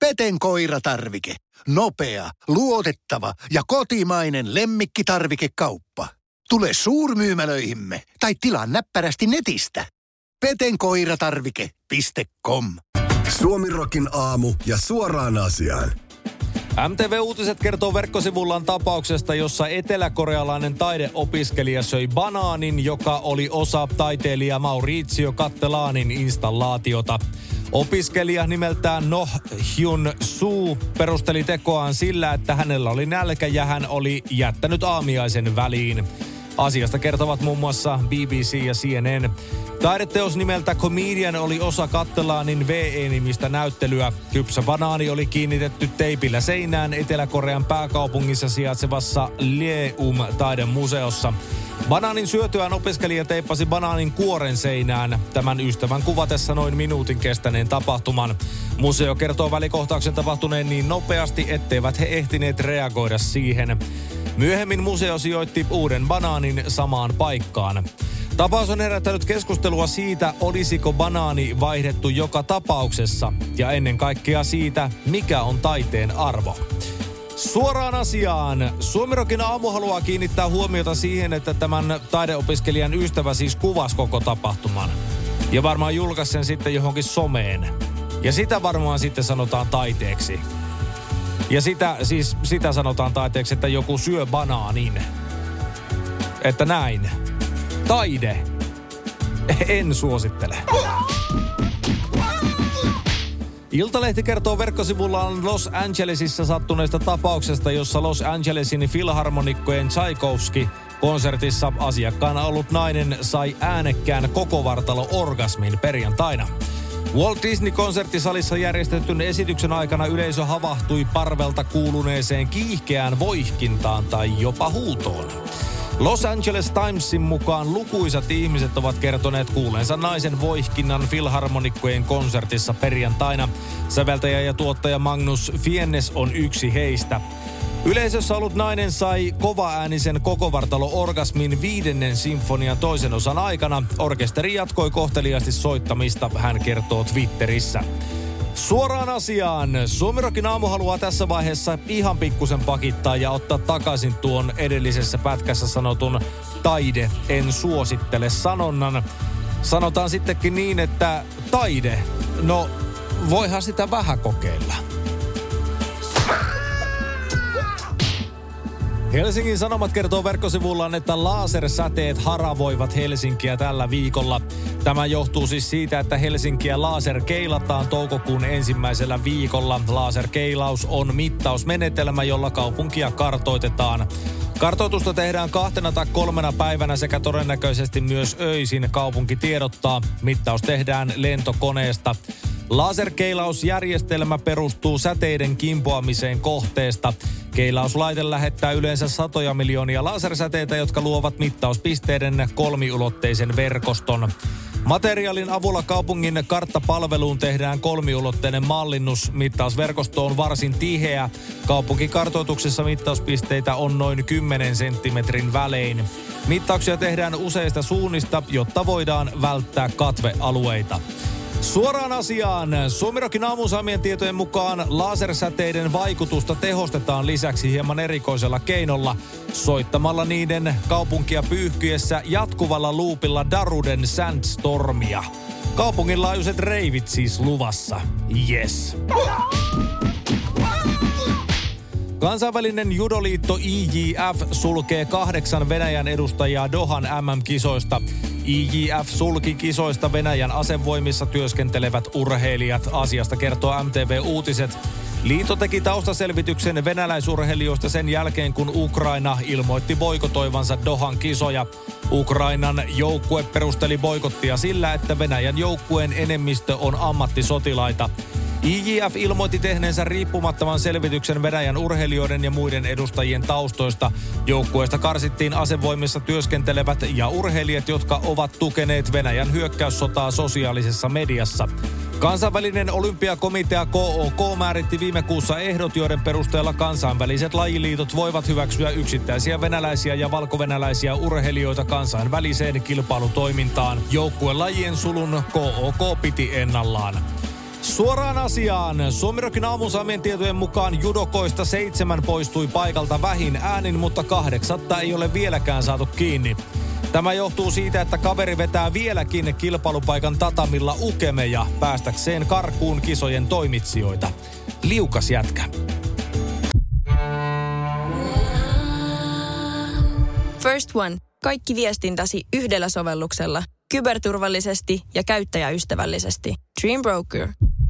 Peten koiratarvike. Nopea, luotettava ja kotimainen lemmikkitarvikekauppa. Tule suurmyymälöihimme tai tilaa näppärästi netistä. petenkoiratarvike.com Suomirokin aamu ja suoraan asiaan. MTV Uutiset kertoo verkkosivullaan tapauksesta, jossa eteläkorealainen taideopiskelija söi banaanin, joka oli osa taiteilija Maurizio Kattelaanin installaatiota. Opiskelija nimeltään Noh Hyun Suu perusteli tekoaan sillä, että hänellä oli nälkä ja hän oli jättänyt aamiaisen väliin. Asiasta kertovat muun muassa BBC ja CNN. Taideteos nimeltä Comedian oli osa Kattelaanin VE-nimistä näyttelyä. Kypsä banaani oli kiinnitetty teipillä seinään Etelä-Korean pääkaupungissa sijaitsevassa Lieum taidemuseossa. Banaanin syötyään opiskelija teippasi banaanin kuoren seinään. Tämän ystävän kuvatessa noin minuutin kestäneen tapahtuman. Museo kertoo välikohtauksen tapahtuneen niin nopeasti, etteivät he ehtineet reagoida siihen. Myöhemmin museo sijoitti uuden banaanin samaan paikkaan. Tapaus on herättänyt keskustelua siitä, olisiko banaani vaihdettu joka tapauksessa ja ennen kaikkea siitä, mikä on taiteen arvo. Suoraan asiaan. Suomirokin aamu haluaa kiinnittää huomiota siihen, että tämän taideopiskelijan ystävä siis kuvasi koko tapahtuman. Ja varmaan julkaisi sen sitten johonkin someen. Ja sitä varmaan sitten sanotaan taiteeksi. Ja sitä, siis, sitä sanotaan taiteeksi, että joku syö banaanin. Että näin. Taide. En suosittele. Iltalehti kertoo verkkosivullaan Los Angelesissa sattuneesta tapauksesta, jossa Los Angelesin filharmonikkojen Tchaikovsky konsertissa asiakkaana ollut nainen sai äänekkään koko vartalo orgasmin perjantaina. Walt Disney-konserttisalissa järjestetyn esityksen aikana yleisö havahtui parvelta kuuluneeseen kiihkeään voihkintaan tai jopa huutoon. Los Angeles Timesin mukaan lukuisat ihmiset ovat kertoneet kuuleensa naisen voihkinnan filharmonikkojen konsertissa perjantaina. Säveltäjä ja tuottaja Magnus Fiennes on yksi heistä. Yleisössä ollut nainen sai kovaäänisen kokovartalo-orgasmin viidennen sinfonian toisen osan aikana. Orkesteri jatkoi kohteliaasti soittamista, hän kertoo Twitterissä. Suoraan asiaan. Suomirokin aamu haluaa tässä vaiheessa ihan pikkusen pakittaa ja ottaa takaisin tuon edellisessä pätkässä sanotun taide en suosittele sanonnan. Sanotaan sittenkin niin, että taide, no voihan sitä vähän kokeilla. Helsingin Sanomat kertoo verkkosivullaan, että lasersäteet haravoivat Helsinkiä tällä viikolla. Tämä johtuu siis siitä, että Helsinkiä laserkeilataan toukokuun ensimmäisellä viikolla. Laserkeilaus on mittausmenetelmä, jolla kaupunkia kartoitetaan. Kartoitusta tehdään kahtena tai kolmena päivänä sekä todennäköisesti myös öisin kaupunki tiedottaa. Mittaus tehdään lentokoneesta. Laserkeilausjärjestelmä perustuu säteiden kimpoamiseen kohteesta. Keilauslaite lähettää yleensä satoja miljoonia lasersäteitä, jotka luovat mittauspisteiden kolmiulotteisen verkoston. Materiaalin avulla kaupungin karttapalveluun tehdään kolmiulotteinen mallinnus. Mittausverkosto on varsin tiheä. Kaupunkikartoituksessa mittauspisteitä on noin 10 senttimetrin välein. Mittauksia tehdään useista suunnista, jotta voidaan välttää katvealueita. Suoraan asiaan. Suomirokin aamusaamien tietojen mukaan lasersäteiden vaikutusta tehostetaan lisäksi hieman erikoisella keinolla soittamalla niiden kaupunkia pyyhkyessä jatkuvalla luupilla Daruden Sandstormia. Kaupungin laajuiset reivit siis luvassa. Yes. Kansainvälinen judoliitto IJF sulkee kahdeksan Venäjän edustajaa Dohan MM-kisoista. IJF sulki kisoista Venäjän asevoimissa työskentelevät urheilijat. Asiasta kertoo MTV Uutiset. Liitto teki taustaselvityksen venäläisurheilijoista sen jälkeen, kun Ukraina ilmoitti boikotoivansa Dohan kisoja. Ukrainan joukkue perusteli boikottia sillä, että Venäjän joukkueen enemmistö on ammattisotilaita. IJF ilmoitti tehneensä riippumattoman selvityksen Venäjän urheilijoiden ja muiden edustajien taustoista. Joukkueesta karsittiin asevoimissa työskentelevät ja urheilijat, jotka ovat tukeneet Venäjän hyökkäyssotaa sosiaalisessa mediassa. Kansainvälinen olympiakomitea KOK määritti viime kuussa ehdot, joiden perusteella kansainväliset lajiliitot voivat hyväksyä yksittäisiä venäläisiä ja valkovenäläisiä urheilijoita kansainväliseen kilpailutoimintaan. Joukkuelajien sulun KOK piti ennallaan. Suoraan asiaan. Suomirokin aamusamien tietojen mukaan judokoista seitsemän poistui paikalta vähin äänin, mutta kahdeksatta ei ole vieläkään saatu kiinni. Tämä johtuu siitä, että kaveri vetää vieläkin kilpailupaikan tatamilla ukemeja päästäkseen karkuun kisojen toimitsijoita. Liukas jätkä. First One. Kaikki viestintäsi yhdellä sovelluksella. Kyberturvallisesti ja käyttäjäystävällisesti. Dream Broker.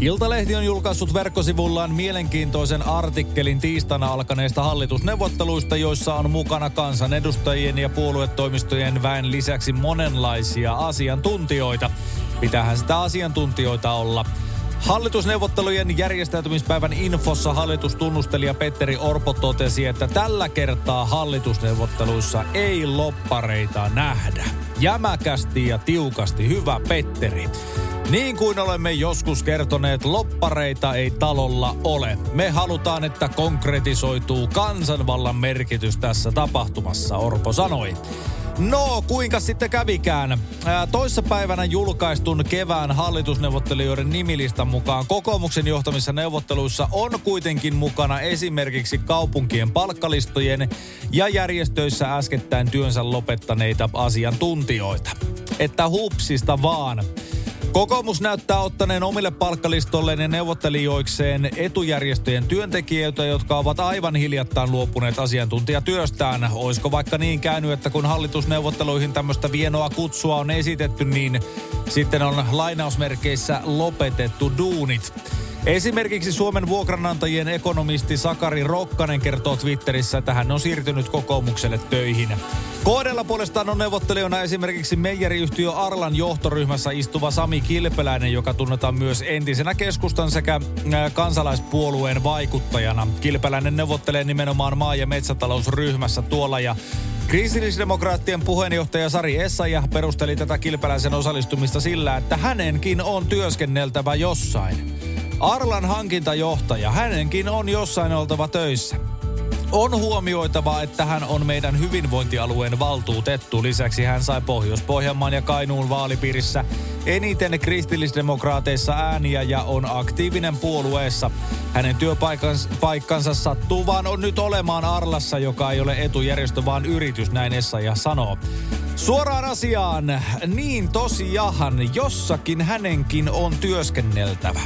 Iltalehti on julkaissut verkkosivullaan mielenkiintoisen artikkelin tiistaina alkaneista hallitusneuvotteluista, joissa on mukana kansanedustajien ja puoluetoimistojen väen lisäksi monenlaisia asiantuntijoita. Pitähän sitä asiantuntijoita olla. Hallitusneuvottelujen järjestäytymispäivän infossa hallitustunnustelija Petteri Orpo totesi, että tällä kertaa hallitusneuvotteluissa ei loppareita nähdä. Jämäkästi ja tiukasti, hyvä Petteri. Niin kuin olemme joskus kertoneet, loppareita ei talolla ole. Me halutaan, että konkretisoituu kansanvallan merkitys tässä tapahtumassa, Orpo sanoi. No, kuinka sitten kävikään? Ää, toissapäivänä julkaistun kevään hallitusneuvottelijoiden nimilistan mukaan kokoomuksen johtamissa neuvotteluissa on kuitenkin mukana esimerkiksi kaupunkien palkkalistojen ja järjestöissä äskettäin työnsä lopettaneita asiantuntijoita. Että hupsista vaan. Kokoomus näyttää ottaneen omille palkkalistolleen ja neuvottelijoikseen etujärjestöjen työntekijöitä, jotka ovat aivan hiljattain luopuneet asiantuntijatyöstään. Oisko vaikka niin käynyt, että kun hallitusneuvotteluihin tämmöistä vienoa kutsua on esitetty, niin sitten on lainausmerkeissä lopetettu duunit. Esimerkiksi Suomen vuokranantajien ekonomisti Sakari Rokkanen kertoo Twitterissä, että hän on siirtynyt kokoomukselle töihin. Koodella puolestaan on neuvottelijana esimerkiksi meijeriyhtiö Arlan johtoryhmässä istuva Sami Kilpeläinen, joka tunnetaan myös entisenä keskustan sekä kansalaispuolueen vaikuttajana. Kilpeläinen neuvottelee nimenomaan maa- ja metsätalousryhmässä tuolla ja Kristillisdemokraattien puheenjohtaja Sari Essayah perusteli tätä kilpeläisen osallistumista sillä, että hänenkin on työskenneltävä jossain. Arlan hankintajohtaja, hänenkin on jossain oltava töissä. On huomioitava, että hän on meidän hyvinvointialueen valtuutettu. Lisäksi hän sai Pohjois-Pohjanmaan ja Kainuun vaalipiirissä eniten kristillisdemokraateissa ääniä ja on aktiivinen puolueessa. Hänen työpaikkansa sattuu vaan on nyt olemaan Arlassa, joka ei ole etujärjestö, vaan yritys, näin Essaja sanoo. Suoraan asiaan, niin tosiaan, jossakin hänenkin on työskenneltävä.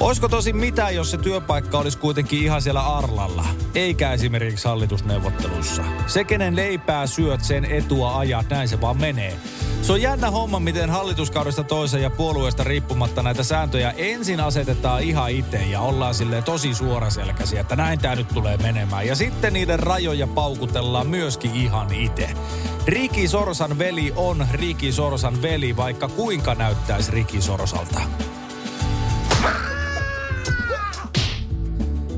Olisiko tosi mitä, jos se työpaikka olisi kuitenkin ihan siellä Arlalla, eikä esimerkiksi hallitusneuvottelussa? Se, kenen leipää syöt, sen etua ajat, näin se vaan menee. Se on jännä homma, miten hallituskaudesta toiseen ja puolueesta riippumatta näitä sääntöjä ensin asetetaan ihan itse ja ollaan silleen tosi suoraselkäisiä, että näin tämä nyt tulee menemään. Ja sitten niiden rajoja paukutellaan myöskin ihan itse. Riki Sorsan veli on Riki Sorsan veli, vaikka kuinka näyttäisi Riki Sorsalta.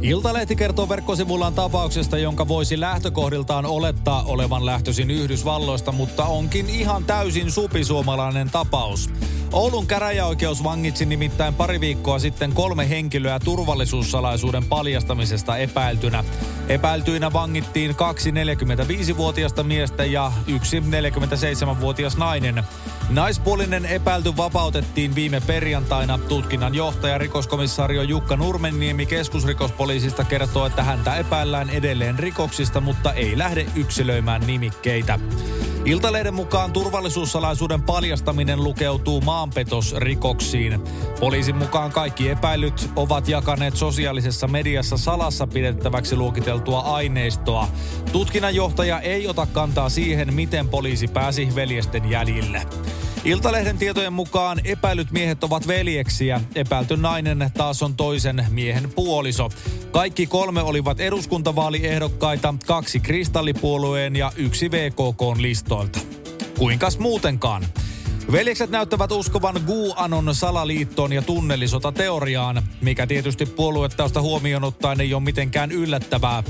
Iltalehti kertoo verkkosivullaan tapauksesta, jonka voisi lähtökohdiltaan olettaa olevan lähtöisin Yhdysvalloista, mutta onkin ihan täysin supisuomalainen tapaus. Oulun käräjäoikeus vangitsi nimittäin pari viikkoa sitten kolme henkilöä turvallisuussalaisuuden paljastamisesta epäiltynä. Epäiltyinä vangittiin kaksi 45-vuotiasta miestä ja yksi 47-vuotias nainen. Naispuolinen epäilty vapautettiin viime perjantaina. Tutkinnan johtaja rikoskomissaario Jukka Nurmenniemi keskusrikospoliisista kertoo, että häntä epäillään edelleen rikoksista, mutta ei lähde yksilöimään nimikkeitä. Iltalehden mukaan turvallisuussalaisuuden paljastaminen lukeutuu maanpetosrikoksiin. Poliisin mukaan kaikki epäilyt ovat jakaneet sosiaalisessa mediassa salassa pidettäväksi luokiteltua aineistoa. Tutkinnanjohtaja ei ota kantaa siihen, miten poliisi pääsi veljesten jäljille. Iltalehden tietojen mukaan epäilyt miehet ovat veljeksiä. Epäilty nainen taas on toisen miehen puoliso. Kaikki kolme olivat eduskuntavaaliehdokkaita, kaksi kristallipuolueen ja yksi VKK listoilta. Kuinkas muutenkaan? Veljekset näyttävät uskovan Guanon salaliittoon ja tunnelisotateoriaan, mikä tietysti puoluettausta huomioon ottaen ei ole mitenkään yllättävää.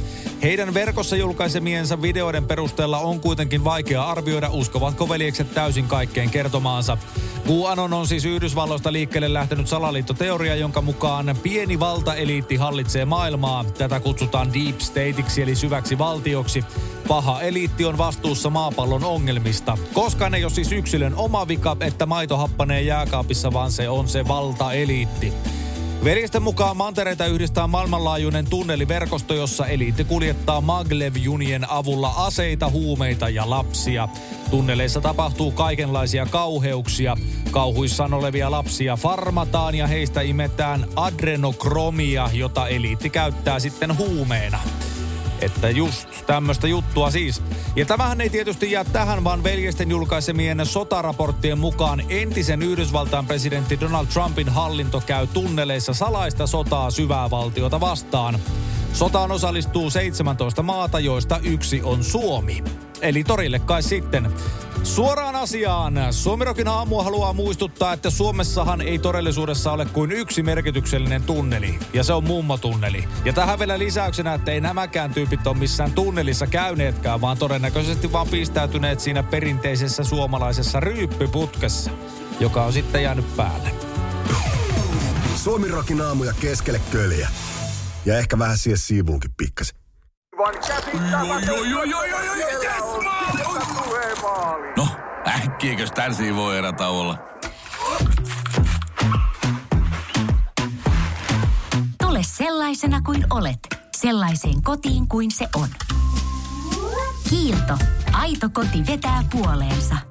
Heidän verkossa julkaisemiensa videoiden perusteella on kuitenkin vaikea arvioida, uskovatko veljekset täysin kaikkeen kertomaansa. QAnon on siis Yhdysvalloista liikkeelle lähtenyt salaliittoteoria, jonka mukaan pieni valtaeliitti hallitsee maailmaa. Tätä kutsutaan deep stateiksi eli syväksi valtioksi. Paha eliitti on vastuussa maapallon ongelmista. Koskaan ei ole siis yksilön oma vika, että maito happanee jääkaapissa, vaan se on se valtaeliitti. Veljesten mukaan mantereita yhdistää maailmanlaajuinen tunneliverkosto, jossa eliitti kuljettaa maglev-junien avulla aseita, huumeita ja lapsia. Tunneleissa tapahtuu kaikenlaisia kauheuksia. Kauhuissaan olevia lapsia farmataan ja heistä imetään adrenokromia, jota eliitti käyttää sitten huumeena. Että just tämmöistä juttua siis. Ja tämähän ei tietysti jää tähän, vaan veljesten julkaisemien sotaraporttien mukaan entisen Yhdysvaltain presidentti Donald Trumpin hallinto käy tunneleissa salaista sotaa syvää valtiota vastaan. Sotaan osallistuu 17 maata, joista yksi on Suomi. Eli torille kai sitten. Suoraan asiaan. Suomirokin aamu haluaa muistuttaa, että Suomessahan ei todellisuudessa ole kuin yksi merkityksellinen tunneli. Ja se on mummotunneli. Ja tähän vielä lisäyksenä, että ei nämäkään tyypit ole missään tunnelissa käyneetkään, vaan todennäköisesti vaan pistäytyneet siinä perinteisessä suomalaisessa ryyppyputkessa, joka on sitten jäänyt päälle. Suomirokin aamuja keskelle köljä. Ja ehkä vähän siihen siivuunkin pikkasen. No, äkkiäkös tän voi erä olla? Tule sellaisena kuin olet, sellaiseen kotiin kuin se on. Kiilto. Aito koti vetää puoleensa.